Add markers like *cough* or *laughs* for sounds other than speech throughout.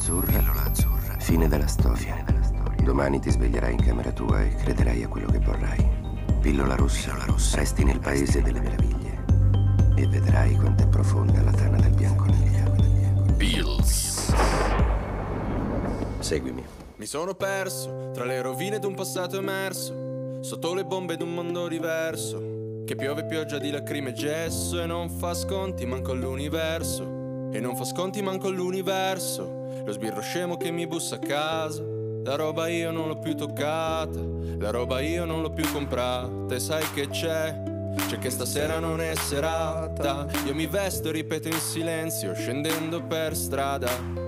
azzurra. Pillola azzurra. Fine della storia. Fine della storia. Domani ti sveglierai in camera tua e crederai a quello che vorrai. Pillola rossa. Pillola rossa. Resti nel paese delle meraviglie. E vedrai quanto è profonda la tana del bianconiglio. Bills. Seguimi. Mi sono perso tra le rovine d'un passato emerso, sotto le bombe d'un mondo diverso, che piove pioggia di lacrime e gesso e non fa sconti manco all'universo, e non fa sconti manco all'universo, lo sbirro scemo che mi bussa a casa, la roba io non l'ho più toccata, la roba io non l'ho più comprata, e sai che c'è? C'è che stasera non è serata, io mi vesto e ripeto in silenzio, scendendo per strada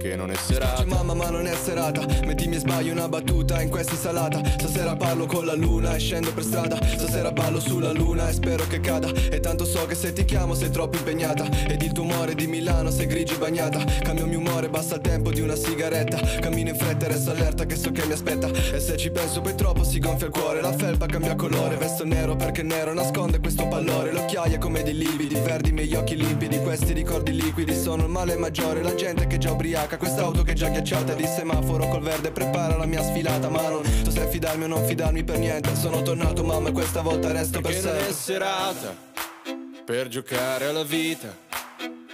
che non è serata. Mamma ma non è serata. Mettimi e sbaglio una battuta in questa insalata. Stasera parlo con la luna e scendo per strada. Stasera ballo sulla luna e spero che cada. E tanto so che se ti chiamo sei troppo impegnata. Ed il tuo umore di Milano sei grigio e bagnata. Cambio mio umore, basta il tempo di una sigaretta. Cammino in fretta e resto allerta che so che mi aspetta. E se ci penso poi troppo si gonfia il cuore. La felpa cambia colore, vesto nero perché nero nasconde questo pallore. L'occhiaia come dei lividi, verdi i miei occhi limpidi. Questi ricordi liquidi sono il male maggiore. La gente che già ubriaca ubriaca Quest'auto che è già ghiacciata. Di semaforo col verde Prepara la mia sfilata. Ma non so se fidarmi o non fidarmi per niente. Sono tornato mamma e questa volta resto Perché per sempre. è serata per giocare alla vita,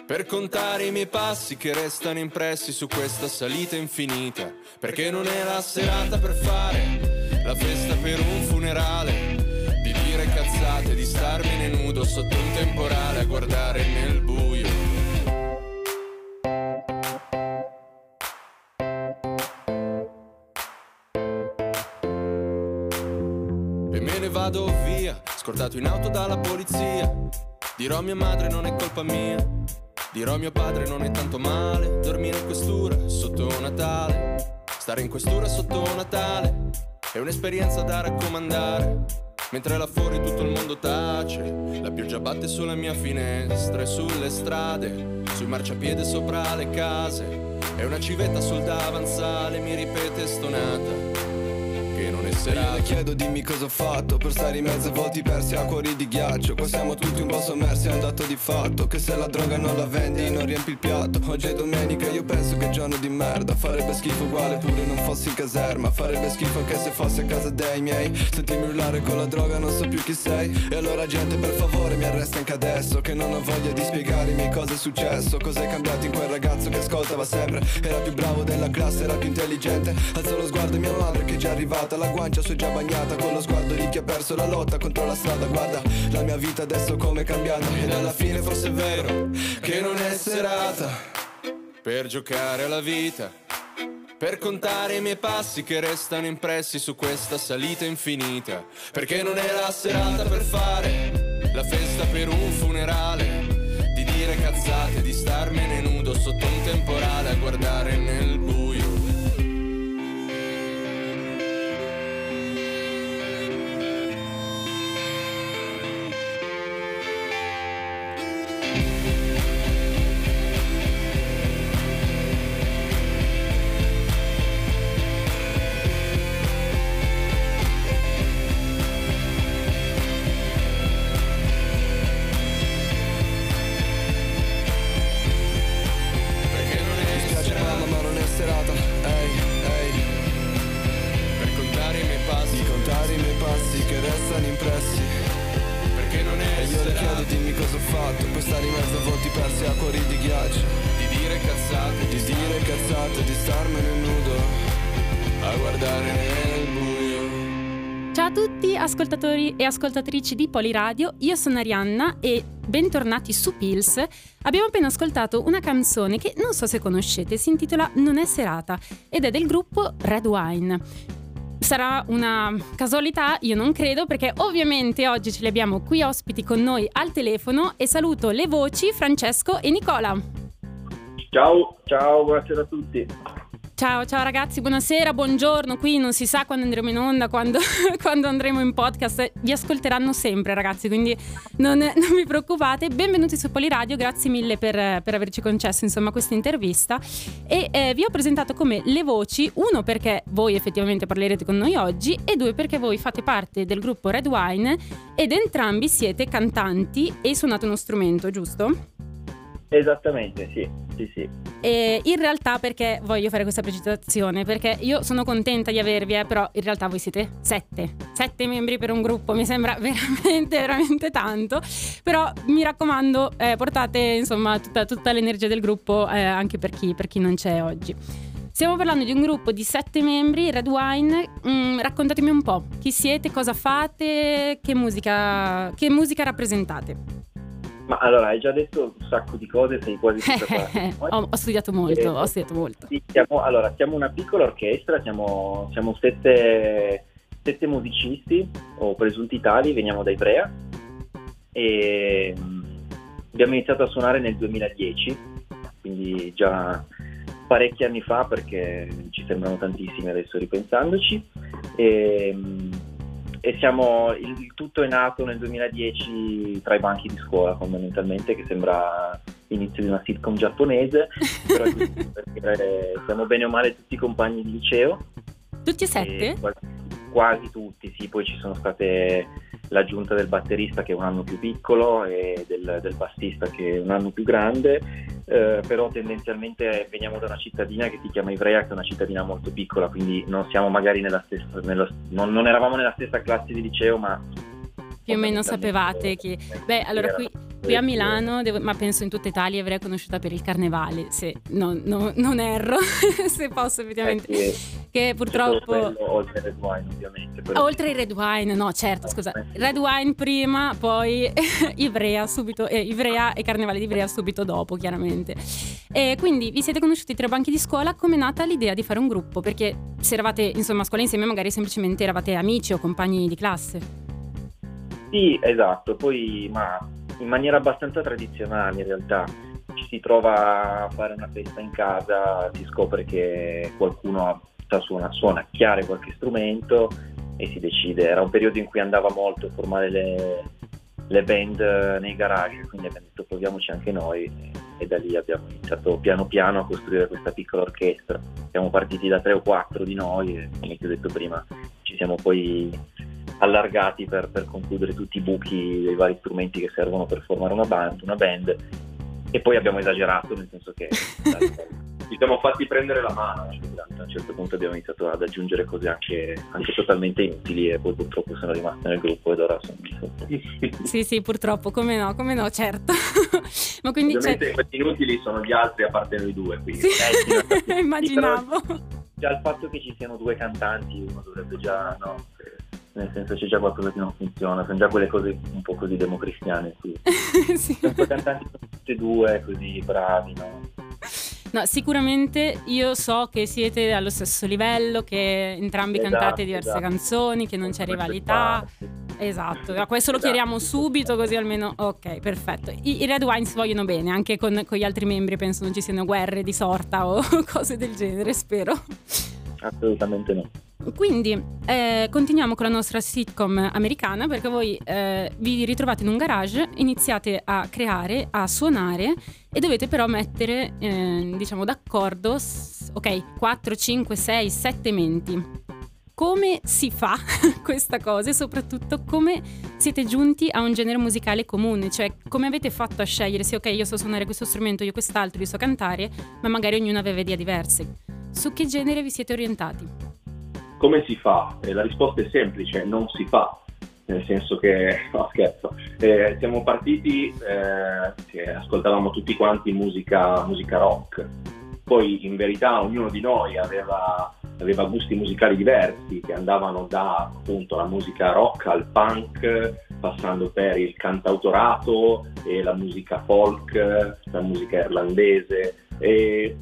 per contare i miei passi che restano impressi su questa salita infinita. Perché non è la serata per fare la festa per un funerale, di dire cazzate, di starmene nudo sotto un temporale a guardare nel buio. Vado via, scordato in auto dalla polizia. Dirò a mia madre non è colpa mia. Dirò a mio padre non è tanto male. Dormire in questura sotto Natale. Stare in questura sotto Natale è un'esperienza da raccomandare. Mentre là fuori tutto il mondo tace, la pioggia batte sulla mia finestra e sulle strade, sui marciapiede sopra le case. E una civetta sul davanzale mi ripete stonata che non è E io le chiedo dimmi cosa ho fatto Per stare in mezzo a volti persi a cuori di ghiaccio. Qua siamo tutti un po' sommersi, è un dato di fatto Che se la droga non la vendi non riempi il piatto. Oggi è domenica, io penso che è giorno di merda. Farebbe schifo uguale pure non fossi in caserma. Farebbe schifo anche se fossi a casa dei miei Sentimi urlare con la droga non so più chi sei. E allora gente per favore mi arresta anche adesso Che non ho voglia di spiegarmi cosa è successo. Cos'è cambiato in quel ragazzo che ascoltava sempre? Era più bravo della classe, era più intelligente. Alzo lo sguardo e mia madre che già arrivata La guancia su è già bagnata Con lo sguardo di chi ha perso la lotta contro la strada. Guarda la mia vita adesso come è cambiata Ed alla fine forse è vero che non è serata. Per giocare alla vita, per contare i miei passi che restano impressi su questa salita infinita, perché non è la serata per fare la festa per un funerale, di dire cazzate, di starmene nudo sotto un temporale a guardare nel che restano impressi perché non è E io le chiedo dimmi cosa ho fatto Per stare in mezzo a volti persi a cuori di ghiaccio di dire cazzate, Di dire cazzate, di starmene nudo a guardare nel buio. Ciao a tutti ascoltatori e ascoltatrici di Poliradio, io sono Arianna e bentornati su Pills. Abbiamo appena ascoltato una canzone che non so se conoscete, si intitola Non è serata ed è del gruppo Red Wine. Sarà una casualità? Io non credo perché ovviamente oggi ce li abbiamo qui ospiti con noi al telefono e saluto le voci Francesco e Nicola. Ciao, ciao, buonasera a tutti. Ciao, ciao ragazzi, buonasera, buongiorno. Qui non si sa quando andremo in onda, quando, *laughs* quando andremo in podcast. Vi ascolteranno sempre, ragazzi, quindi non, non vi preoccupate. Benvenuti su Poliradio, grazie mille per, per averci concesso insomma, questa intervista. E eh, vi ho presentato come le voci, uno perché voi effettivamente parlerete con noi oggi, e due perché voi fate parte del gruppo Red Wine ed entrambi siete cantanti e suonate uno strumento, giusto? Esattamente, sì, sì, sì. E in realtà perché voglio fare questa precisazione? Perché io sono contenta di avervi, eh, però in realtà voi siete sette, sette membri per un gruppo, mi sembra *laughs* veramente, veramente tanto, però mi raccomando eh, portate insomma tutta, tutta, l'energia del gruppo eh, anche per chi, per chi non c'è oggi. Stiamo parlando di un gruppo di sette membri, Red Wine. Mm, raccontatemi un po' chi siete, cosa fate, che musica, che musica rappresentate. Ma allora, hai già detto un sacco di cose, sei quasi *laughs* ho, ho studiato molto, eh, ho studiato molto. Sì, siamo, allora, siamo una piccola orchestra, siamo, siamo sette, sette, musicisti o presunti tali, veniamo da Ivrea e mm, abbiamo iniziato a suonare nel 2010, quindi già parecchi anni fa perché ci sembrano tantissimi adesso ripensandoci. E, mm, e siamo, il, il, tutto è nato nel 2010 tra i banchi di scuola fondamentalmente, che sembra l'inizio di una sitcom giapponese, *laughs* però perché siamo bene o male tutti compagni di liceo. Tutti e sette? E quasi, quasi tutti, sì, poi ci sono state l'aggiunta del batterista che è un anno più piccolo e del, del bassista che è un anno più grande, eh, però tendenzialmente veniamo da una cittadina che si chiama Ivrea, che è una cittadina molto piccola, quindi non siamo magari nella stessa, nello, non, non eravamo nella stessa classe di liceo, ma più o meno sapevate che... Beh, allora qui, qui a Milano, devo, ma penso in tutta Italia, avrei conosciuta per il carnevale, se no, no, non erro, *laughs* se posso effettivamente. Eh sì, che purtroppo... Quello, oltre il red wine ovviamente. Però... Oltre il red wine, no certo, scusa. Red wine prima, poi *laughs* Ivrea subito, eh, Ivrea e Carnevale di Ivrea subito dopo, chiaramente. E quindi vi siete conosciuti tre banchi di scuola, come è nata l'idea di fare un gruppo? Perché se eravate insomma a scuola insieme magari semplicemente eravate amici o compagni di classe. Sì, esatto, poi ma in maniera abbastanza tradizionale in realtà. Ci si trova a fare una festa in casa, si scopre che qualcuno suona, suona chiare qualche strumento e si decide. Era un periodo in cui andava molto a formare le, le band nei garage, quindi abbiamo detto proviamoci anche noi e da lì abbiamo iniziato piano piano a costruire questa piccola orchestra. Siamo partiti da tre o quattro di noi e come ti ho detto prima ci siamo poi allargati per, per, concludere tutti i buchi dei vari strumenti che servono per formare una band, una band. E poi abbiamo esagerato nel senso che *laughs* ci siamo fatti prendere la mano a un certo punto abbiamo iniziato ad aggiungere cose anche, anche totalmente inutili e poi purtroppo sono rimaste nel gruppo ed ora sono *laughs* sì sì purtroppo come no come no certo. *laughs* Ma quindi Ovviamente c'è... questi inutili sono gli altri a parte noi due quindi sì. eh, immaginavo. già il fatto che ci siano due cantanti uno dovrebbe già no nel senso c'è già qualcosa che non funziona, sono già quelle cose un po' così democristiane qui. sì. *laughs* Sono cantanti tutti e due così bravi, no? No, sicuramente io so che siete allo stesso livello, che entrambi esatto, cantate diverse esatto. canzoni, che non c'è rivalità. Esatto, a questo lo esatto. chiariamo subito così almeno... Ok, perfetto. I, i Red Wines vogliono bene, anche con, con, gli altri membri penso non ci siano guerre di sorta o *laughs* cose del genere, spero. Assolutamente no. Quindi eh, continuiamo con la nostra sitcom americana perché voi eh, vi ritrovate in un garage, iniziate a creare, a suonare e dovete però mettere eh, diciamo d'accordo, ok, 4, 5, 6, 7 menti. Come si fa *laughs* questa cosa e soprattutto come siete giunti a un genere musicale comune? Cioè come avete fatto a scegliere se ok io so suonare questo strumento, io quest'altro, io so cantare, ma magari ognuno aveva idee diverse. Su che genere vi siete orientati? Come si fa? Eh, la risposta è semplice, non si fa, nel senso che, *laughs* no scherzo, eh, siamo partiti eh, che ascoltavamo tutti quanti musica, musica, rock, poi in verità ognuno di noi aveva, aveva gusti musicali diversi che andavano da appunto la musica rock al punk, passando per il cantautorato e la musica folk, la musica irlandese. E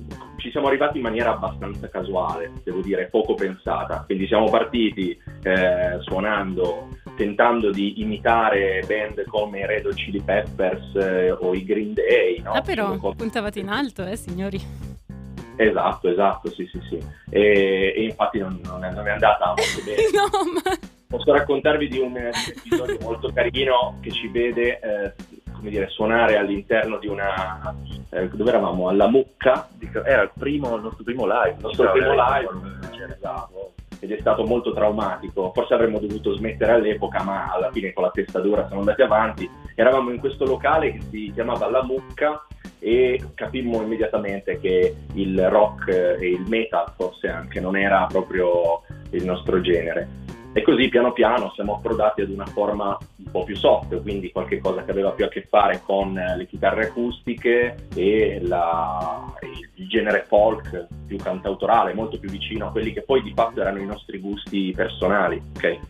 ci siamo arrivati in maniera abbastanza casuale, devo dire, poco pensata. Quindi siamo partiti eh, suonando, tentando di imitare band come i Red Hot Chili Peppers eh, o i Green Day. No? Ah però, puntavate in alto, eh signori? Esatto, esatto, sì, sì, sì. E, e infatti non, non, è, non, è, andata molto bene. *laughs* no, ma... Posso raccontarvi di un, episodio molto carino che ci vede eh, come dire, suonare all'interno di una... Eh, dove eravamo? Alla Mucca? Era il, primo, il nostro primo live. Il nostro primo live. Esatto. Ed è stato molto traumatico. Forse avremmo dovuto smettere all'epoca, ma alla fine con la testa dura siamo andati avanti. Eravamo in questo locale che si chiamava La Mucca e capimmo immediatamente che il rock e il metal forse anche non era proprio il nostro genere. E così piano piano siamo approdati ad una forma un po' più soft, quindi qualcosa che aveva più a che fare con le chitarre acustiche e la, il genere folk più cantautorale, molto più vicino a quelli che poi di fatto erano i nostri gusti personali. Okay?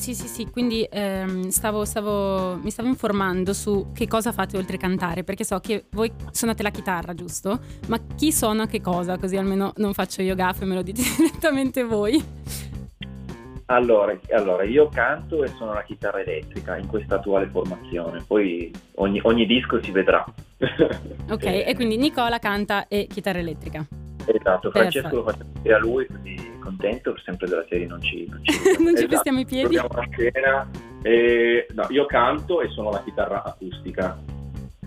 Sì, sì, sì, quindi ehm, stavo, stavo, mi stavo informando su che cosa fate oltre a cantare, perché so che voi suonate la chitarra, giusto? Ma chi suona che cosa? Così almeno non faccio io gaffe e me lo dite *laughs* direttamente voi. Allora, allora, io canto e suono la chitarra elettrica in questa attuale formazione, poi ogni, ogni disco si vedrà. *laughs* ok, e... e quindi Nicola canta e chitarra elettrica. Esatto, Francesco lo faccio vedere a lui, così contento sempre della serie non ci Non ci, *laughs* non ci esatto. i piedi. Scena, e, no, io canto e suono la chitarra acustica.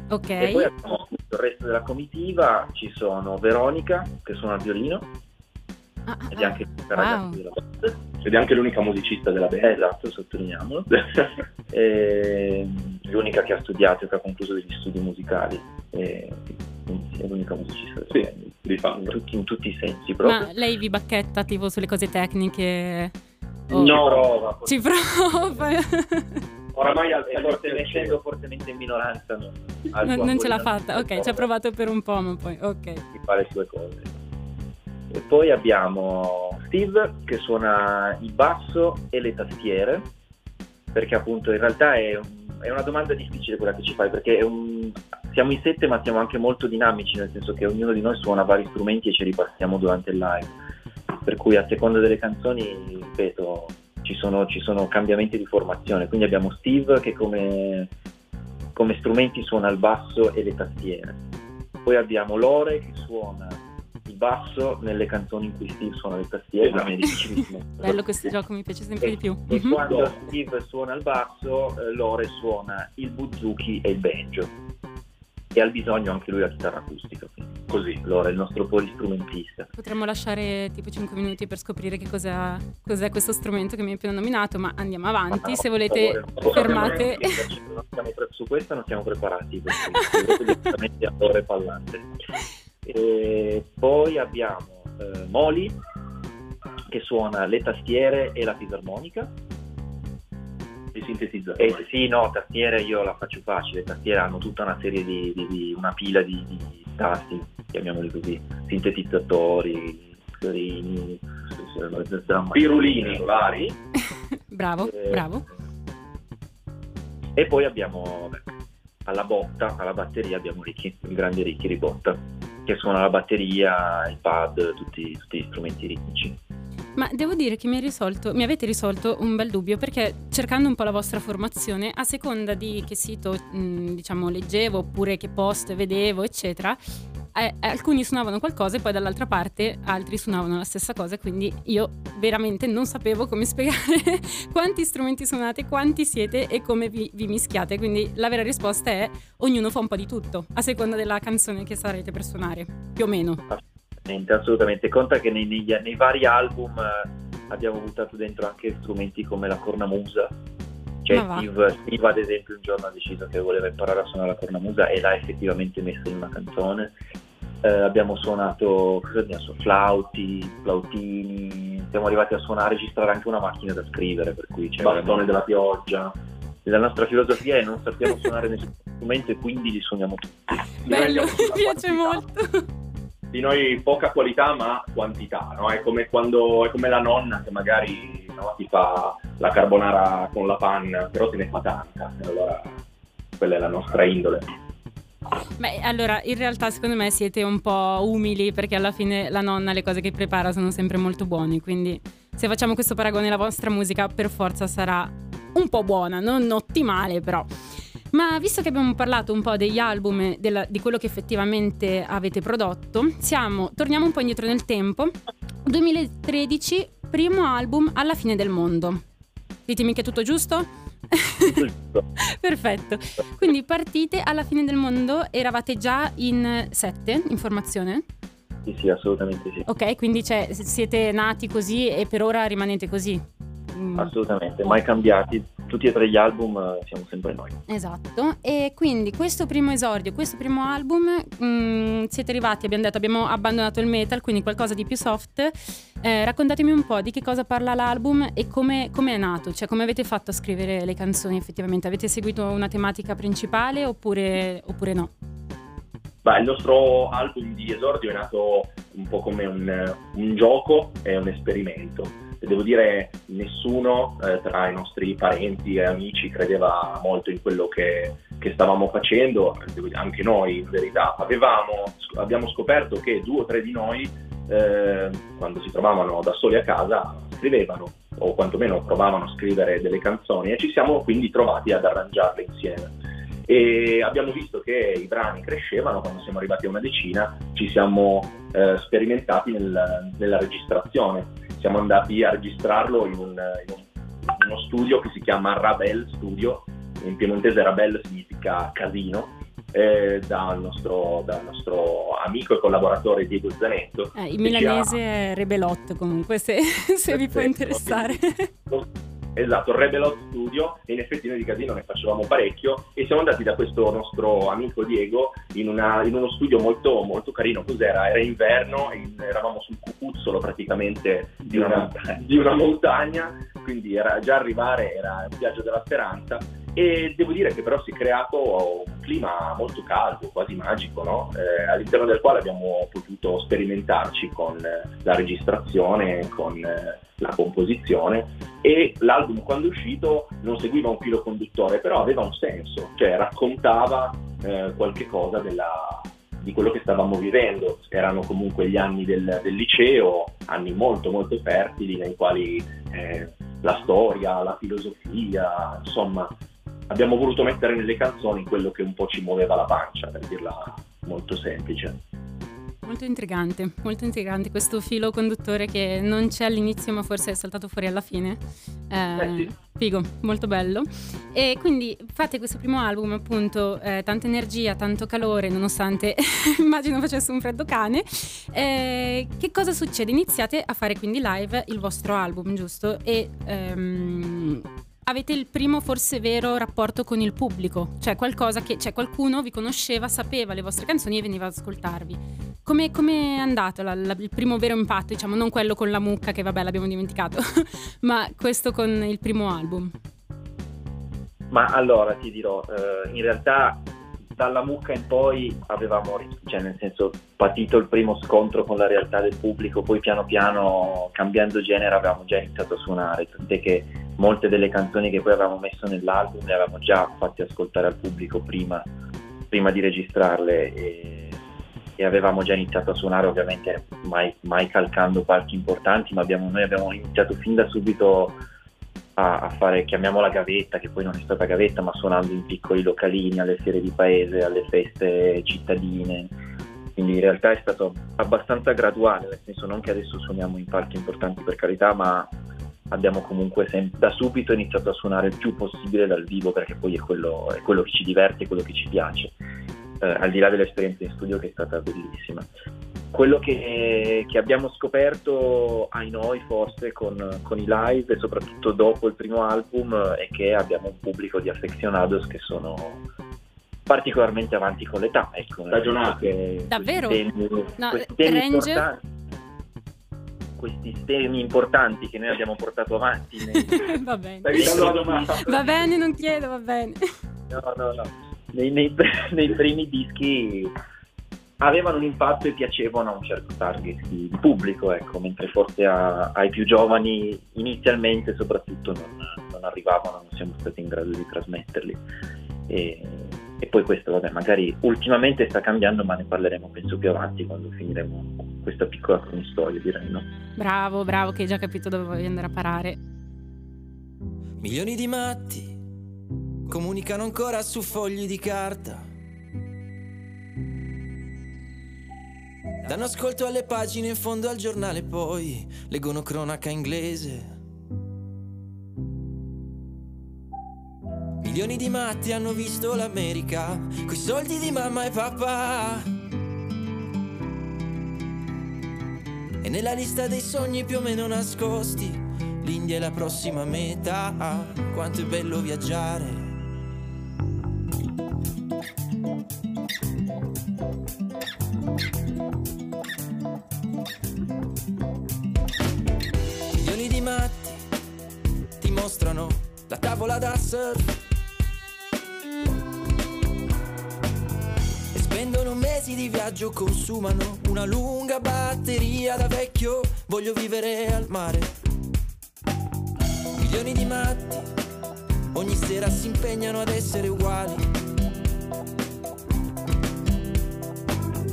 Ok. E poi abbiamo il resto della comitiva, ci sono Veronica che suona il violino, ah, ed è anche ah, wow. Ed è anche l'unica musicista della band. Esatto, sottolineiamolo. *laughs* l'unica che ha studiato e che ha concluso degli studi musicali. E, è l'unica musicista della sì, band. Di fatto. In, tutti, in tutti i sensi proprio. Ma lei vi bacchetta tipo sulle cose tecniche? Oh. No, prova. Ci prova. *laughs* Oramai essendo fortemente in minoranza non, non, non ce l'ha fatta. Ok, ci ha provato per un po', ma poi ok. Si fa le sue cose. E poi abbiamo Steve che suona il basso e le tastiere, perché appunto in realtà è, è una domanda difficile quella che ci fai, perché un, siamo in sette ma siamo anche molto dinamici, nel senso che ognuno di noi suona vari strumenti e ce li passiamo durante il live, per cui a seconda delle canzoni, ripeto, ci sono, ci sono cambiamenti di formazione, quindi abbiamo Steve che come, come strumenti suona il basso e le tastiere, poi abbiamo Lore che suona il basso nelle canzoni in cui Steve suona le tastiere, esatto. è difficilissimo. *laughs* Bello questo gioco, mi piace sempre e, di più. E mm-hmm. quando Steve suona il basso, eh, Lore suona il buzuki e il banjo. E ha bisogno anche lui la chitarra acustica. Quindi. Così, Lore è il nostro polistrumentista. Potremmo lasciare tipo 5 minuti per scoprire che cos'è, cos'è questo strumento che mi hai appena nominato, ma andiamo avanti. No, Se volete, favore, fermate. su questo non siamo preparati, perché *laughs* direttamente a Lore Pallante. E poi abbiamo eh, Moli che suona le tastiere e la fisarmonica. I sintetizzatori. Eh, sì, no, tastiere io la faccio facile, le tastiere hanno tutta una serie di, di, di una pila di, di, tasti, chiamiamoli così, sintetizzatori, fiorini, pirulini vari. *laughs* bravo, eh, bravo. E poi abbiamo, vabbè, alla botta, alla batteria abbiamo Ricky, il grande Ricky Ribotta che suona la batteria, il pad, tutti, tutti gli strumenti ritmici. Ma devo dire che mi, risolto, mi, avete risolto un bel dubbio perché cercando un po' la vostra formazione, a seconda di che sito mh, diciamo leggevo oppure che post vedevo, eccetera, eh, alcuni suonavano qualcosa e poi dall'altra parte altri suonavano la stessa cosa, quindi io veramente non sapevo come *laughs* spiegare quanti strumenti suonate, quanti siete e come vi, vi, mischiate, quindi la vera risposta è ognuno fa un po' di tutto, a seconda della canzone che sarete per suonare, più o meno. Assolutamente, assolutamente. conta che nei, nei, nei vari album eh, abbiamo buttato dentro anche strumenti come la cornamusa, cioè Steve, Steve, ad esempio un giorno ha deciso che voleva imparare a suonare la cornamusa e l'ha effettivamente messa in una canzone eh, abbiamo suonato cosa abbiamo flauti, flautini, siamo arrivati a suonare, a registrare anche una macchina da scrivere, per cui c'è bastone della pioggia. La nostra filosofia è non sappiamo suonare nessun strumento e quindi li suoniamo tutti. Bello, mi piace molto. Di noi poca qualità ma quantità, no? È come quando è come la nonna che magari no, ti fa la carbonara con la panna, però te ne fa tanta. Allora quella è la nostra indole. Beh, allora, in realtà secondo me siete un po' umili perché alla fine la nonna le cose che prepara sono sempre molto buone, quindi se facciamo questo paragone la vostra musica per forza sarà un po' buona, non ottimale però. Ma visto che abbiamo parlato un po' degli album e della, di quello che effettivamente avete prodotto, siamo, torniamo un po' indietro nel tempo. 2013, primo album alla fine del mondo. Ditemi che è tutto giusto? *laughs* Perfetto. Quindi partite alla fine del mondo, eravate già in sette in formazione? Sì, sì, assolutamente sì. Ok, quindi cioè, siete nati così e per ora rimanete così? Mm. Assolutamente, mai cambiati. tutti e tre gli album eh, siamo sempre noi. Esatto, e quindi questo primo esordio, questo primo album, mh, mm, siete arrivati, abbiamo detto, abbiamo abbandonato il metal, quindi qualcosa di più soft. Eh, raccontatemi un po' di che cosa parla l'album e come, come, è nato, cioè come avete fatto a scrivere le canzoni effettivamente. Avete seguito una tematica principale oppure, oppure no? Beh, il nostro album di esordio è nato un po' come un, un gioco e un esperimento devo dire nessuno eh, tra i nostri parenti e amici credeva molto in quello che, che stavamo facendo, anche noi in verità. Avevamo, abbiamo scoperto che due o tre di noi, eh, quando si trovavano da soli a casa, scrivevano o quantomeno provavano a scrivere delle canzoni e ci siamo quindi trovati ad arrangiarle insieme e abbiamo visto che i brani crescevano, quando siamo arrivati a una decina ci siamo eh, sperimentati nel, nella registrazione siamo andati a registrarlo in, un, in, un, in uno studio che si chiama Rabel Studio, in piemontese Rabel significa casino, eh, dal, nostro, dal, nostro, amico e collaboratore Diego Zanetto. Eh, il milanese ha... è Rebelot comunque, se, *laughs* se vi può interessare. Esatto, Rebelot Studio e in effetti noi di casino ne facevamo parecchio e siamo andati da questo nostro amico Diego in, una, in uno studio molto, molto carino, cos'era? Era inverno, in, eravamo sul cucuzzolo praticamente di una, di una montagna, quindi era, già arrivare era un viaggio della speranza e devo dire che però si è creato un clima molto caldo, quasi magico, no? eh, all'interno del quale abbiamo potuto sperimentarci con la registrazione, con eh, la composizione e l'album quando è uscito non seguiva un filo conduttore, però aveva un senso, cioè raccontava eh, qualche cosa della, di quello che stavamo vivendo. Erano comunque gli anni del, del liceo, anni molto molto fertili nei quali eh, la storia, la filosofia, insomma abbiamo voluto mettere nelle canzoni quello che un po' ci muoveva la pancia, per dirla molto semplice. Molto intrigante, molto intrigante questo filo conduttore che non c'è all'inizio ma forse è saltato fuori alla fine. Eh, eh sì. Figo, molto bello. E quindi fate questo primo album appunto, eh, tanta energia, tanto calore, nonostante *laughs* immagino facesse un freddo cane. Eh, che cosa succede? Iniziate a fare quindi live il vostro album, giusto? E... Um, avete il primo forse vero rapporto con il pubblico, cioè qualcosa che, cioè qualcuno vi conosceva, sapeva le vostre canzoni e veniva ad ascoltarvi. Come è andato la, la, il primo vero impatto, diciamo, non quello con la mucca che vabbè l'abbiamo dimenticato, *laughs* ma questo con il primo album? Ma allora ti dirò, eh, in realtà dalla mucca in poi avevamo, cioè nel senso, patito il primo scontro con la realtà del pubblico, poi piano piano cambiando genere avevamo già iniziato a suonare, tant'è che molte delle canzoni che poi avevamo messo nell'album le avevamo già fatte ascoltare al pubblico prima, prima di registrarle e, e, avevamo già iniziato a suonare ovviamente mai, mai calcando parti importanti, ma abbiamo, noi abbiamo iniziato fin da subito a, a, fare, chiamiamola gavetta, che poi non è stata gavetta, ma suonando in piccoli localini, alle fiere di paese, alle feste cittadine. Quindi in realtà è stato abbastanza graduale, nel senso non che adesso suoniamo in parchi importanti per carità, ma abbiamo comunque sem- da subito iniziato a suonare il più possibile dal vivo perché poi è quello, è quello che ci diverte, è quello che ci piace, eh, al di là dell'esperienza in studio che è stata bellissima. Quello che, che, abbiamo scoperto ai noi forse con, con, i live e soprattutto dopo il primo album è che abbiamo un pubblico di affezionados che sono particolarmente avanti con l'età ecco, stagionati davvero? Temi, no, range questi temi importanti che noi abbiamo portato avanti nei... *laughs* va bene. Va bene non chiedo va bene. No no no nei, nei, *laughs* nei primi dischi avevano un impatto e piacevano a un certo target di, di pubblico, ecco, mentre forse a, ai più giovani inizialmente soprattutto non, non, arrivavano, non siamo stati in grado di trasmetterli. E, e, poi questo, vabbè, magari ultimamente sta cambiando, ma ne parleremo penso più avanti quando finiremo questa piccola cronistoria, direi, no? Bravo, bravo, che hai già capito dove voglio andare a parare. Milioni di matti comunicano ancora su fogli di carta Danno ascolto alle pagine in fondo al giornale, poi leggono cronaca inglese. Milioni di matti hanno visto l'America, coi soldi di mamma e papà. E nella lista dei sogni più o meno nascosti, l'India è la prossima meta, quanto è bello viaggiare. Tavola da surf. E spendono mesi di viaggio, consumano una lunga batteria da vecchio. Voglio vivere al mare. Milioni di matti ogni sera si impegnano ad essere uguali.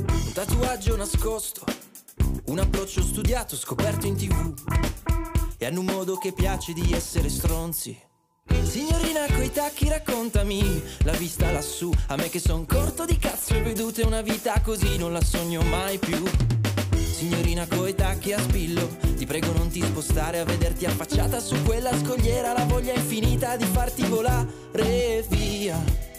Un tatuaggio nascosto, un approccio studiato, scoperto in tv. E hanno un modo che piace di essere stronzi. Signorina coi tacchi raccontami. La vista lassù A me che son corto di cazzo e vedute una vita così non la sogno mai più. Signorina coi tacchi a spillo Ti prego non ti spostare a vederti affacciata su quella scogliera La voglia infinita di farti volare via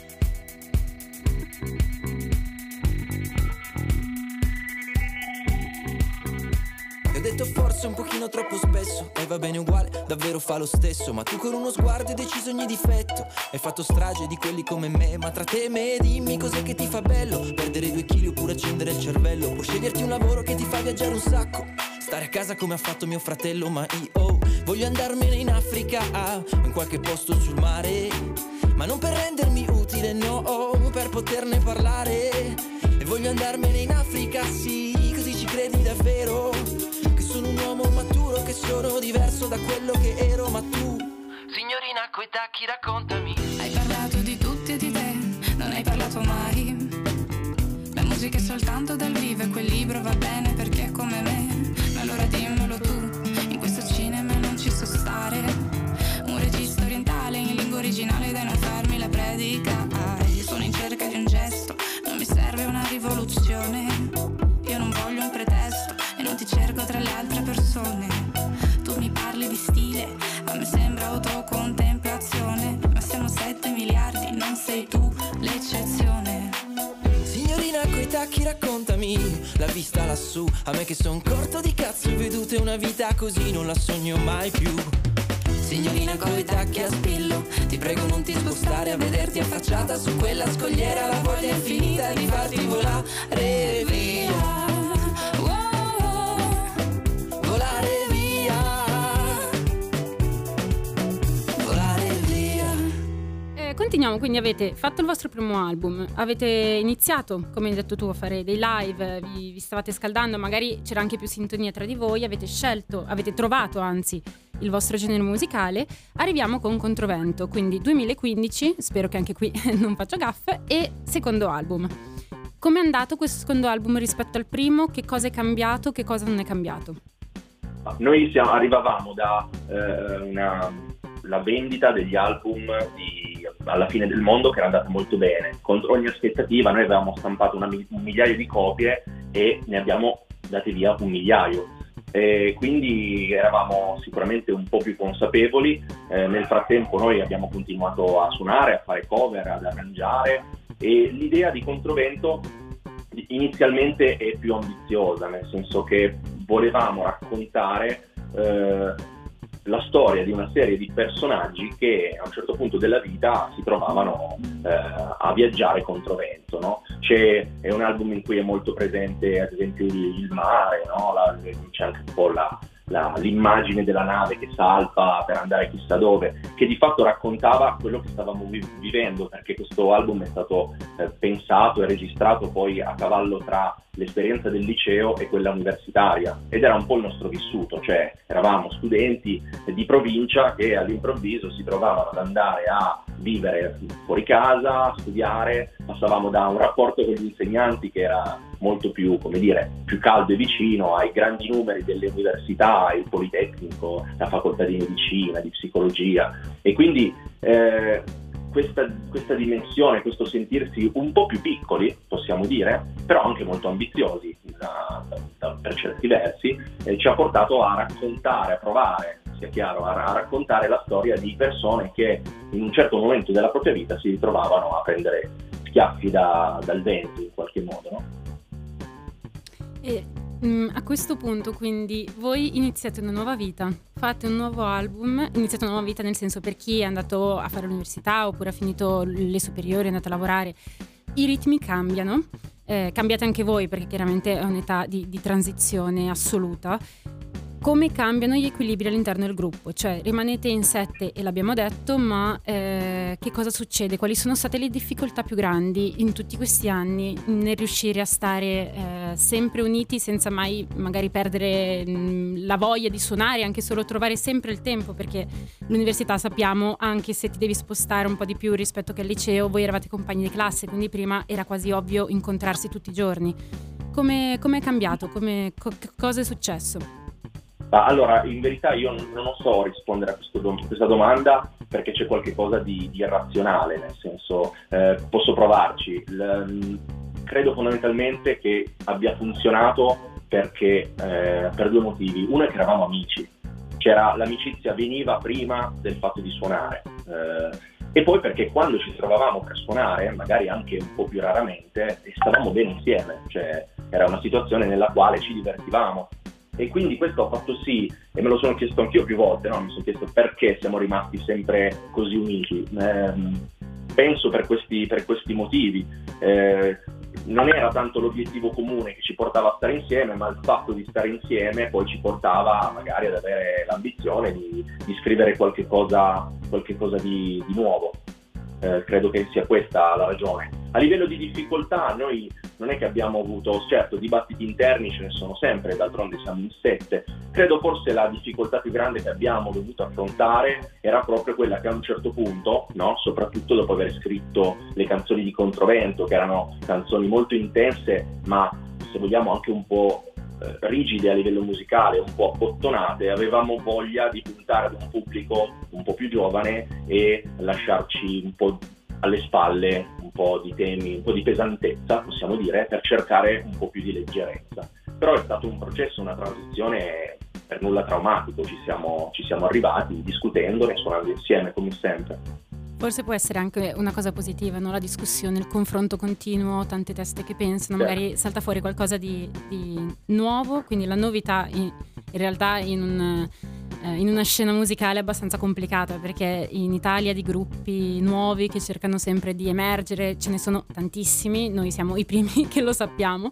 detto forse un pochino troppo spesso. E va bene uguale, davvero fa lo stesso. Ma tu con uno sguardo hai deciso ogni difetto. Hai fatto strage di quelli come me Ma tra te e me dimmi cos'è che ti fa bello. Perdere due chili oppure accendere il cervello. Puoi sceglierti un lavoro che ti fa viaggiare un sacco. Stare a casa come ha fatto mio fratello Ma io voglio andarmene in Africa O in qualche posto sul mare. Ma non per rendermi utile, no Per poterne parlare. E voglio andarmene in Africa, sì Così ci credi davvero uomo maturo Che sono diverso da quello che ero Ma tu. Signorina coi tacchi raccontami. Hai parlato di tutti e di te, non hai parlato mai. La musica è soltanto dal vivo e quel libro va bene La vista lassù A me che son corto di cazzo vedute una vita così non la sogno mai più. Signorina coi tacchi a spillo Ti prego non ti spostare a vederti affacciata su quella scogliera La voglia infinita di farti volare via continuiamo, quindi avete fatto il vostro primo album, avete iniziato, come hai detto tu, a fare dei live, vi, vi stavate scaldando, magari c'era anche più sintonia tra di voi, avete scelto, avete trovato anzi il vostro genere musicale. Arriviamo con Controvento, quindi 2015, spero che anche qui *laughs* non faccio gaffe, e secondo album. Come è andato questo secondo album rispetto al primo? Che cosa è cambiato? Che cosa non è cambiato? Noi siamo- arrivavamo da eh, una- la vendita degli album di- alla fine del mondo che era andata molto bene, contro ogni aspettativa noi avevamo stampato una un migliaio di copie e ne abbiamo date via un migliaio. E quindi eravamo sicuramente un po' più consapevoli, Eh, nel frattempo noi abbiamo continuato a suonare, a fare cover, ad arrangiare. E l'idea di Controvento inizialmente è più ambiziosa, nel senso che volevamo raccontare eh, la storia di una serie di personaggi che a un certo punto della vita si trovavano eh, a viaggiare contro vento. No? C'è, è un album in cui è molto presente ad esempio il, mare, no? La- c'è anche un po' la- la- l'immagine della nave che salpa per andare chissà dove, che di fatto raccontava quello che stavamo vi- vivendo, perché questo album è stato eh, pensato e registrato poi a cavallo tra l'esperienza del liceo e quella universitaria. Ed era un po' il nostro vissuto, cioè eravamo studenti di provincia che all'improvviso si trovavano ad andare a vivere fuori casa, a studiare, passavamo da un rapporto con gli insegnanti che era molto più, come dire, più caldo e vicino ai grandi numeri delle università, il Politecnico, la facoltà di medicina, di psicologia. E quindi eh, questa, questa dimensione, questo sentirsi un po' più piccoli, possiamo dire, però anche molto ambiziosi da- da- per certi versi, eh, ci ha portato a raccontare, a provare, sia chiaro, a, a raccontare la storia di persone che in un certo momento della propria vita si ritrovavano a prendere schiaffi da- dal vento in qualche modo. No? E mm, a questo punto quindi voi iniziate una nuova vita, fate un nuovo album, iniziate una nuova vita nel senso per chi è andato a fare l'università oppure ha finito le superiori, è andato a lavorare, i ritmi cambiano, eh, cambiate anche voi perché chiaramente è un'età di, di transizione assoluta come cambiano gli equilibri all'interno del gruppo, cioè rimanete in sette e l'abbiamo detto, ma eh, che cosa succede? Quali sono state le difficoltà più grandi in tutti questi anni nel riuscire a stare eh, sempre uniti senza mai magari perdere mh, la voglia di suonare, anche solo trovare sempre il tempo, perché l'università sappiamo, anche se ti devi spostare un po' di più rispetto che al liceo, voi eravate compagni di classe, quindi prima era quasi ovvio incontrarsi tutti i giorni. Come è cambiato? Come, co- cosa è successo? Allora, in verità io non so rispondere a questo, questa domanda perché c'è qualcosa di, di irrazionale, nel senso, eh, posso provarci. L, mm, credo fondamentalmente che abbia funzionato perché, eh, per due motivi. Uno è che eravamo amici, C'era, l'amicizia veniva prima del fatto di suonare. Eh, e poi perché quando ci trovavamo per suonare, magari anche un po' più raramente, stavamo bene insieme, cioè era una situazione nella quale ci divertivamo e quindi questo ha fatto sì, e me lo sono chiesto anch'io più volte, no? mi sono chiesto perché siamo rimasti sempre così uniti. Eh, penso per questi, per questi motivi. Eh, non era tanto l'obiettivo comune che ci portava a stare insieme, ma il fatto di stare insieme poi ci portava magari ad avere l'ambizione di, di scrivere qualche cosa, qualche cosa di, di nuovo. Eh, credo che sia questa la ragione. A livello di difficoltà, noi non è che abbiamo avuto, certo, dibattiti interni ce ne sono sempre, d'altronde siamo in sette. Credo forse la difficoltà più grande che abbiamo dovuto affrontare era proprio quella che a un certo punto, no, soprattutto dopo aver scritto le canzoni di Controvento, che erano canzoni molto intense, ma se vogliamo anche un po' eh, rigide a livello musicale, un po' abbottonate, avevamo voglia di puntare ad un pubblico un po' più giovane e lasciarci un po' alle spalle un po' di temi, un po' di pesantezza, possiamo dire, per cercare un po' più di leggerezza. Però è stato un processo, una transizione per nulla traumatico, ci siamo, ci siamo arrivati discutendone, suonando insieme come sempre. Forse può essere anche una cosa positiva, no? la discussione, il confronto continuo, tante teste che pensano, certo. magari salta fuori qualcosa di, di nuovo, quindi la novità in, in realtà in un eh, in una scena musicale abbastanza complicata perché in Italia di gruppi nuovi che cercano sempre di emergere ce ne sono tantissimi, noi siamo i primi *laughs* che lo sappiamo.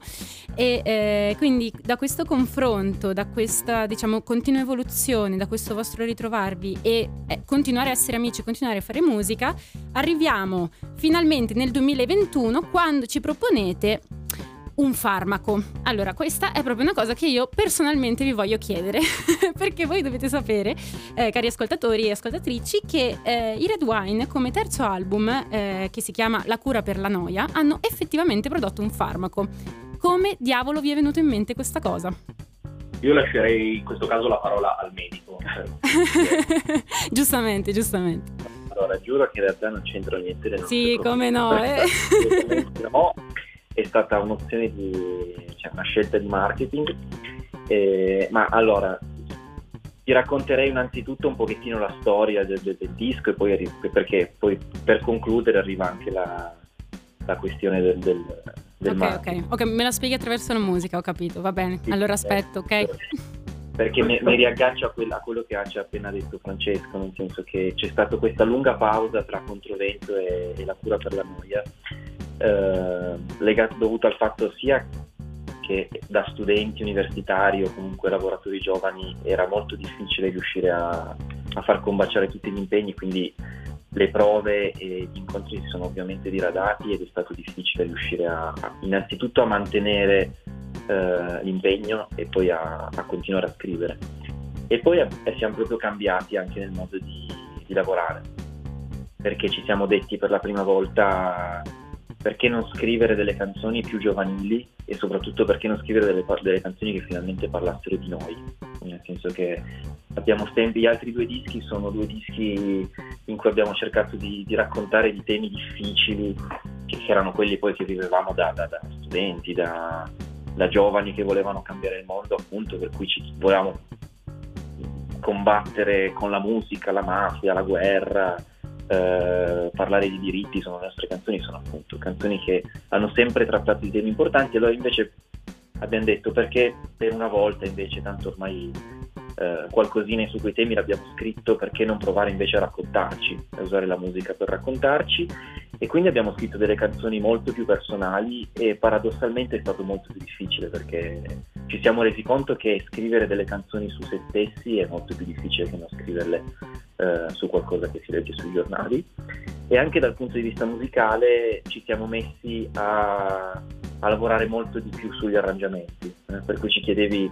E eh, quindi da questo confronto, da questa diciamo continua evoluzione, da questo vostro ritrovarvi e eh, continuare a essere amici, continuare a fare musica, arriviamo finalmente nel 2021 quando ci proponete un farmaco. Allora, questa è proprio una cosa che io personalmente vi voglio chiedere, *laughs* perché voi dovete sapere, eh, cari ascoltatori e ascoltatrici, che eh, i Red Wine, come terzo album, eh, che si chiama La cura per la noia, hanno effettivamente prodotto un farmaco. Come diavolo vi è venuto in mente questa cosa? Io lascerei in questo caso la parola al medico. *laughs* giustamente, giustamente. Allora, giuro che in realtà non c'entra niente. Sì, come no. *laughs* Eh. no, è stata un'opzione di, cioè una scelta di marketing. Eh, ma allora, ti racconterei innanzitutto un pochettino la storia del, del, del disco e poi perché poi per concludere arriva anche la, la questione del, del, del okay, okay, ok, me la spieghi attraverso la musica, ho capito, va bene. Sì, allora aspetto, ok? Perché mi, mi *laughs* riaggancio a, quella, a, quello che ha appena detto Francesco, nel senso che c'è stata questa lunga pausa tra Controvento e, e la cura per la noia eh, legato, dovuto al fatto sia che da studenti universitari o comunque lavoratori giovani era molto difficile riuscire a, a far combaciare tutti gli impegni, quindi le prove e gli incontri si sono ovviamente diradati ed è stato difficile riuscire a, innanzitutto a mantenere eh, l'impegno e poi a, a, continuare a scrivere. E poi siamo proprio cambiati anche nel modo di, di lavorare, perché ci siamo detti per la prima volta perché non scrivere delle canzoni più giovanili e soprattutto perché non scrivere delle, delle canzoni che finalmente parlassero di noi, nel senso che abbiamo sempre, gli altri due dischi sono due dischi in cui abbiamo cercato di, di raccontare di temi difficili, che erano quelli poi che vivevamo da, da, da studenti, da, da giovani che volevano cambiare il mondo, appunto, per cui ci volevamo combattere con la musica, la mafia, la guerra, eh, parlare di diritti sono le nostre canzoni, sono appunto canzoni che hanno sempre trattato di temi importanti, allora invece abbiamo detto perché per una volta invece, tanto ormai eh, qualcosina su quei temi l'abbiamo scritto, perché non provare invece a raccontarci, a usare la musica per raccontarci? E quindi abbiamo scritto delle canzoni molto più personali e paradossalmente è stato molto più difficile perché ci siamo resi conto che scrivere delle canzoni su se stessi è molto più difficile che non scriverle eh, su qualcosa che si legge sui giornali. E anche dal punto di vista musicale ci siamo messi a, a lavorare molto di più sugli arrangiamenti, eh, per cui ci chiedevi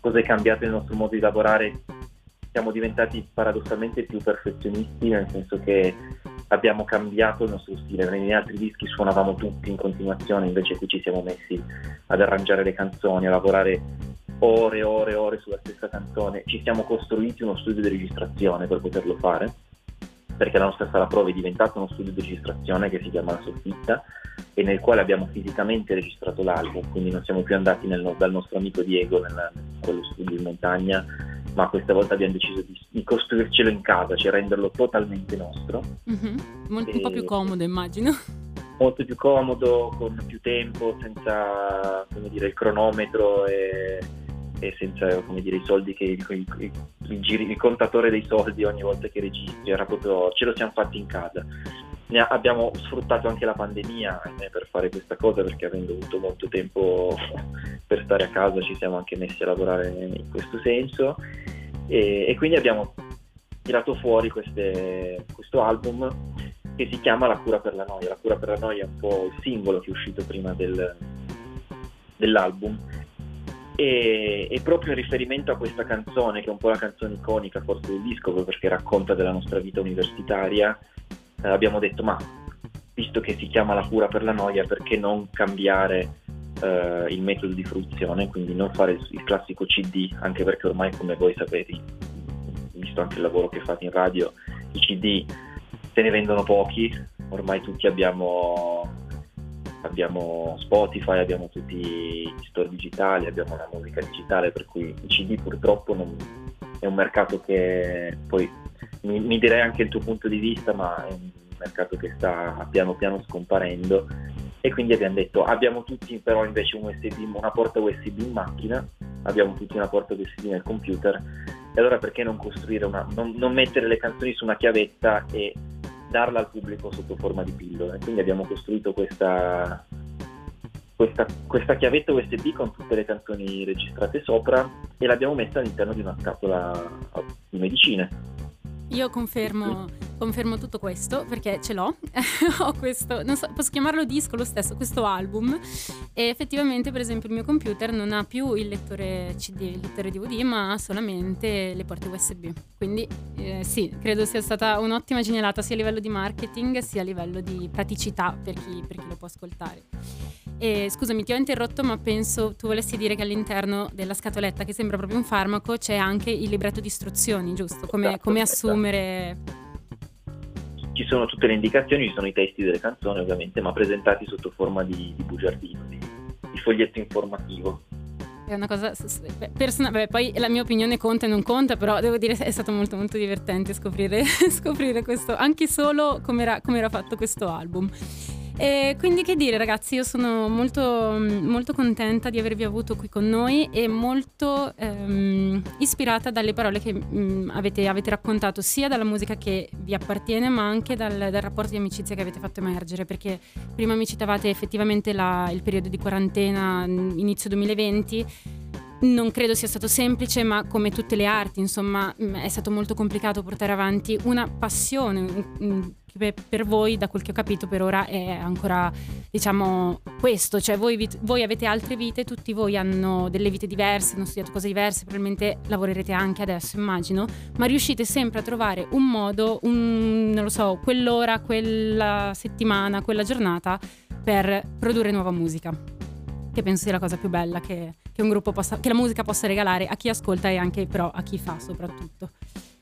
cosa è cambiato nel nostro modo di lavorare, siamo diventati paradossalmente più perfezionisti, nel senso che abbiamo cambiato il nostro stile, negli altri dischi suonavamo tutti in continuazione, invece qui ci siamo messi ad arrangiare le canzoni, a lavorare ore e ore e ore sulla stessa canzone, ci siamo costruiti uno studio di registrazione per poterlo fare, perché la nostra sala prova è diventata uno studio di registrazione che si chiama La Soffitta e nel quale abbiamo fisicamente registrato l'album, quindi non siamo più andati nel, dal nostro amico Diego nel, in quello studio in montagna, ma questa volta abbiamo deciso di, di costruircelo in casa, cioè renderlo totalmente nostro. Mm-hmm. Molto, e... Un po' più comodo immagino. Molto più comodo, con più tempo, senza dire, il cronometro e, e senza dire, i soldi che il, il, il, il, contatore dei soldi ogni volta che registri, era proprio, ce lo siamo fatti in casa. Ne abbiamo sfruttato anche la pandemia per fare questa cosa perché avendo avuto molto tempo *laughs* per stare a casa ci siamo anche messi a lavorare in questo senso. E, e quindi abbiamo tirato fuori queste, questo album che si chiama La cura per la noia. La cura per la noia è un po' il singolo che è uscito prima del, dell'album e, e, proprio in riferimento a questa canzone che è un po' la canzone iconica forse del disco perché racconta della nostra vita universitaria eh, abbiamo detto ma visto che si chiama la cura per la noia perché non cambiare eh, il metodo di fruizione, quindi non fare il, il, classico CD, anche perché ormai come voi sapete, visto anche il lavoro che fate in radio, i CD se ne vendono pochi, ormai tutti abbiamo, abbiamo Spotify, abbiamo tutti gli store digitali, abbiamo la musica digitale, per cui i CD purtroppo non, è un mercato che poi mi, mi, direi anche il tuo punto di vista, ma è un mercato che sta piano piano scomparendo. E quindi abbiamo detto abbiamo tutti però invece un USB, una porta USB in macchina, abbiamo tutti una porta USB nel computer. E allora perché non costruire una, non, non mettere le canzoni su una chiavetta e darla al pubblico sotto forma di pillole? Quindi abbiamo costruito questa, questa, questa, chiavetta USB con tutte le canzoni registrate sopra e l'abbiamo messa all'interno di una scatola di medicine io confermo, confermo, tutto questo perché ce l'ho. *laughs* Ho questo, non so, posso chiamarlo disco lo stesso, questo album. E effettivamente, per esempio, il mio computer non ha più il lettore CD, il lettore DVD, ma ha solamente le porte USB. Quindi eh, sì, credo sia stata un'ottima genialata sia a livello di marketing sia a livello di praticità per chi, per chi lo può ascoltare. E, scusami, ti ho interrotto, ma penso tu volessi dire che all'interno della scatoletta, che sembra proprio un farmaco, c'è anche il libretto di istruzioni, giusto? Come, esatto, come esatto. Ci sono tutte le indicazioni, ci sono i testi delle canzoni, ovviamente, ma presentati sotto forma di, di bugiardino, di, di foglietto informativo. È una cosa personale, poi la mia opinione conta e non conta, però devo dire che è stato molto molto divertente scoprire, *laughs* scoprire questo, anche solo come era fatto questo album. E quindi che dire ragazzi, io sono molto, molto contenta di avervi avuto qui con noi e molto ehm, ispirata dalle parole che mh, avete, avete, raccontato, sia dalla musica che vi appartiene, ma anche dal, dal, rapporto di amicizia che avete fatto emergere, perché prima mi citavate effettivamente la, il periodo di quarantena, inizio 2020 non credo sia stato semplice, ma come tutte le arti, insomma, è stato molto complicato portare avanti una passione che per voi, da quel che ho capito per ora, è ancora, diciamo, questo. Cioè voi, voi avete altre vite, tutti voi hanno delle vite diverse, hanno studiato cose diverse, probabilmente lavorerete anche adesso, immagino, ma riuscite sempre a trovare un modo, un, non lo so, quell'ora, quella settimana, quella giornata per produrre nuova musica che penso sia la cosa più bella che, che, un gruppo possa, che la musica possa regalare a chi ascolta e anche però a chi fa soprattutto.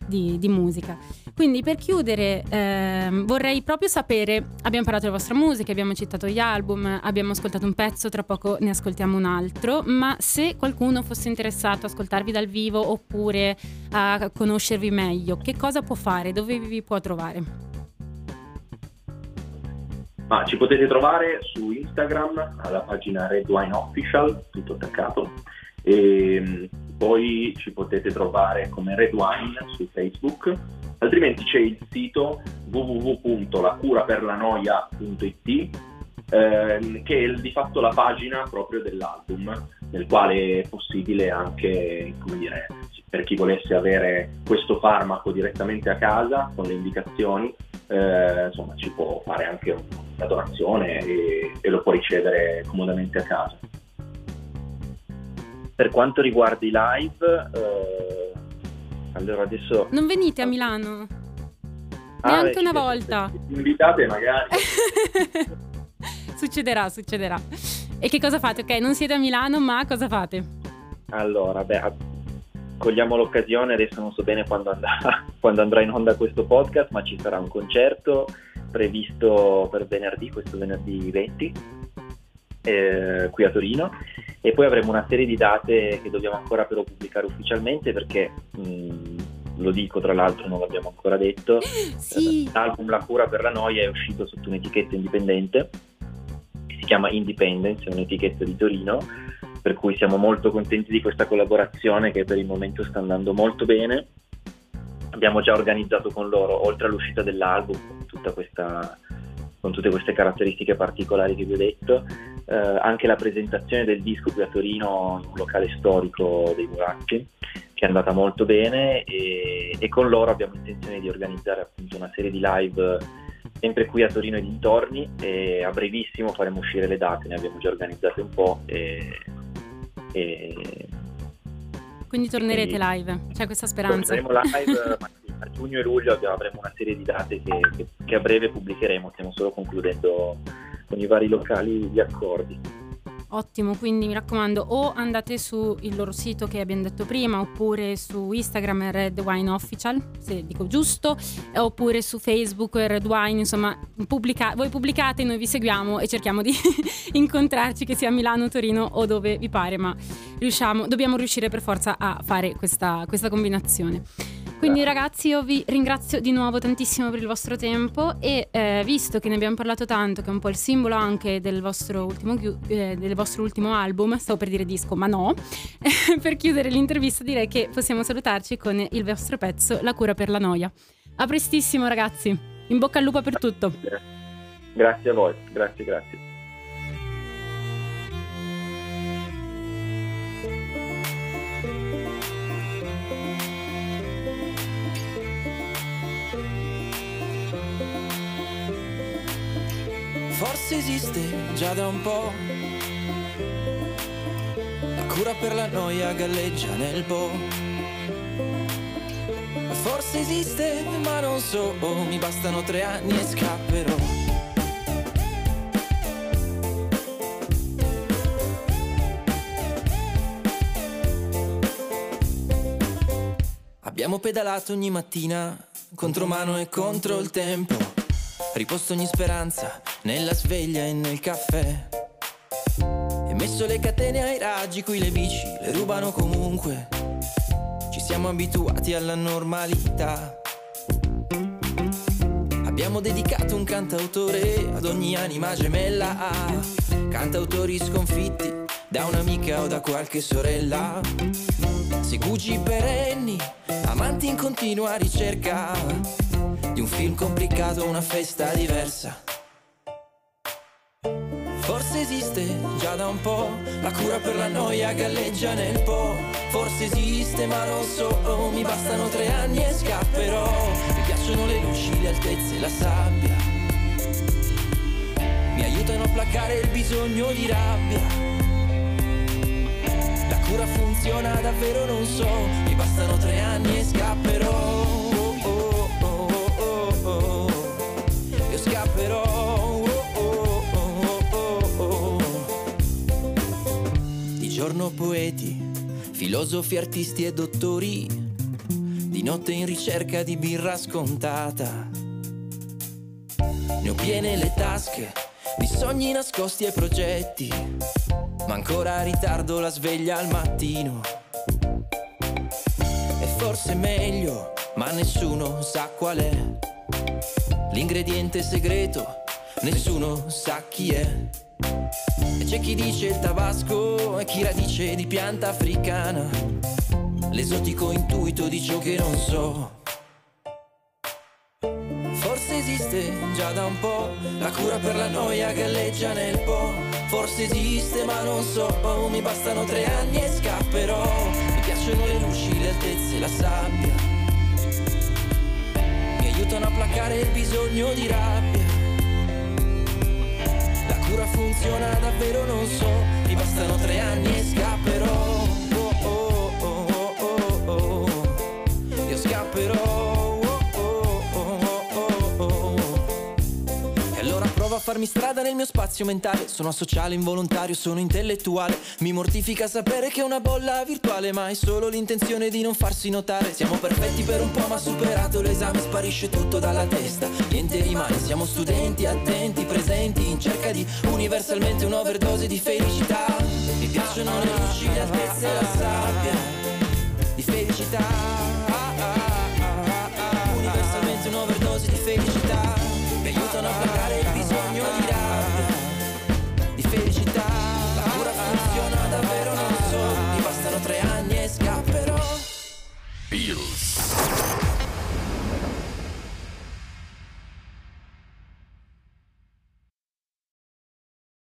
Di, di, musica. Quindi per chiudere ehm, vorrei proprio sapere, abbiamo parlato della vostra musica, abbiamo citato gli album, abbiamo ascoltato un pezzo, tra poco ne ascoltiamo un altro, ma se qualcuno fosse interessato a ascoltarvi dal vivo oppure a conoscervi meglio, che cosa può fare? Dove vi può trovare? Ma ci potete trovare su Instagram alla pagina Red Wine Official, tutto attaccato, e mm, poi ci potete trovare come Red Wine su Facebook, altrimenti c'è il sito www.lacuraperlanoia.it ehm, che è di fatto la pagina proprio dell'album, nel quale è possibile anche, come dire, per chi volesse avere questo farmaco direttamente a casa con le indicazioni, eh, insomma ci può fare anche una donazione e, e lo può ricevere comodamente a casa. Per quanto riguarda i live, eh, allora adesso... Non venite a Milano? Ah, Neanche beh, una volta. Invitate magari. *laughs* succederà, succederà. E che cosa fate? Ok, non siete a Milano, ma cosa fate? Allora, beh, cogliamo l'occasione, adesso non so bene quando, andrà, *laughs* quando andrà in onda questo podcast, ma ci sarà un concerto previsto per venerdì, questo venerdì 20, eh, qui a Torino, e poi avremo una serie di date che dobbiamo ancora però pubblicare ufficialmente perché... Mh, lo dico tra l'altro, non l'abbiamo ancora detto, *gasps* sì. l'album La cura per la noia è uscito sotto un'etichetta indipendente si chiama Independence, è un'etichetta di Torino, per cui siamo molto contenti di questa collaborazione che per il momento sta andando molto bene. Abbiamo già organizzato con loro, oltre all'uscita dell'album, tutta questa, con tutte queste caratteristiche particolari che vi ho detto, eh, anche la presentazione del disco qui a Torino in un locale storico dei Muracci, che è andata molto bene e, e con loro abbiamo intenzione di organizzare appunto una serie di live sempre qui a Torino e dintorni e a brevissimo faremo uscire le date, ne abbiamo già organizzate un po' e, e quindi tornerete quindi, live, c'è questa speranza? Torneremo live, ma sì, a giugno e luglio avremo una serie di date che, che, che a breve pubblicheremo, stiamo solo concludendo con i vari locali gli accordi. Ottimo, quindi mi raccomando o andate sul loro sito che abbiamo detto prima oppure su Instagram Red Wine Official, se dico giusto, oppure su Facebook Red Wine, insomma pubblica- voi pubblicate, noi vi seguiamo e cerchiamo di *laughs* incontrarci che sia a Milano, Torino o dove vi pare, ma riusciamo, dobbiamo riuscire per forza a fare questa, questa combinazione. Quindi ragazzi io vi ringrazio di nuovo tantissimo per il vostro tempo e eh, visto che ne abbiamo parlato tanto, che è un po' il simbolo anche del vostro ultimo, eh, del vostro ultimo album, stavo per dire disco, ma no, *laughs* per chiudere l'intervista direi che possiamo salutarci con il vostro pezzo La cura per la noia. A prestissimo ragazzi, in bocca al lupo per tutto. Grazie a voi, grazie, grazie. Forse esiste già da un po'. La cura per la noia galleggia nel po'. Forse esiste, ma non so, mi bastano tre anni e scapperò. Abbiamo pedalato ogni mattina, contro mano e contro il tempo. Riposto ogni speranza nella sveglia e nel caffè. E messo le catene ai raggi, qui le bici le rubano comunque. Ci siamo abituati alla normalità. Abbiamo dedicato un cantautore ad ogni anima gemella. Cantautori sconfitti da un'amica o da qualche sorella. Segugi perenni, amanti in continua ricerca di un film complicato, una festa diversa. Forse esiste già da un po' la cura per la noia galleggia nel po'. Forse esiste ma non so, oh, mi bastano tre anni e scapperò. Mi piacciono le luci, le altezze, la sabbia. Mi aiutano a placare il bisogno di rabbia. La cura funziona davvero non so, mi bastano tre anni e scapperò. Giorno poeti, filosofi, artisti e dottori, di notte in ricerca di birra scontata. Ne ho piene le tasche di sogni nascosti e progetti, ma ancora ritardo la sveglia al mattino. E forse è meglio, ma nessuno sa qual è l'ingrediente segreto nessuno sa chi è. E c'è chi dice il tabasco e chi la dice di pianta africana. L'esotico intuito di ciò che non so. Forse esiste già da un po' la cura per la noia galleggia nel po'. Forse esiste ma non so, oh, mi bastano tre anni e scapperò. Mi piacciono le luci, le altezze, la sabbia. Mi aiutano a placare il bisogno di rabbia. Funziona davvero non so, mi bastano tre anni e scapperò. Farmi strada nel mio spazio mentale. Sono asociale, involontario, sono intellettuale. Mi mortifica sapere che è una bolla virtuale Ma è solo l'intenzione di non farsi notare. Siamo perfetti per un po' ma superato l'esame Sparisce tutto dalla testa, niente rimane Siamo studenti attenti, presenti In cerca di universalmente un'overdose di felicità. Mi piacciono le luci, le altezze e la sala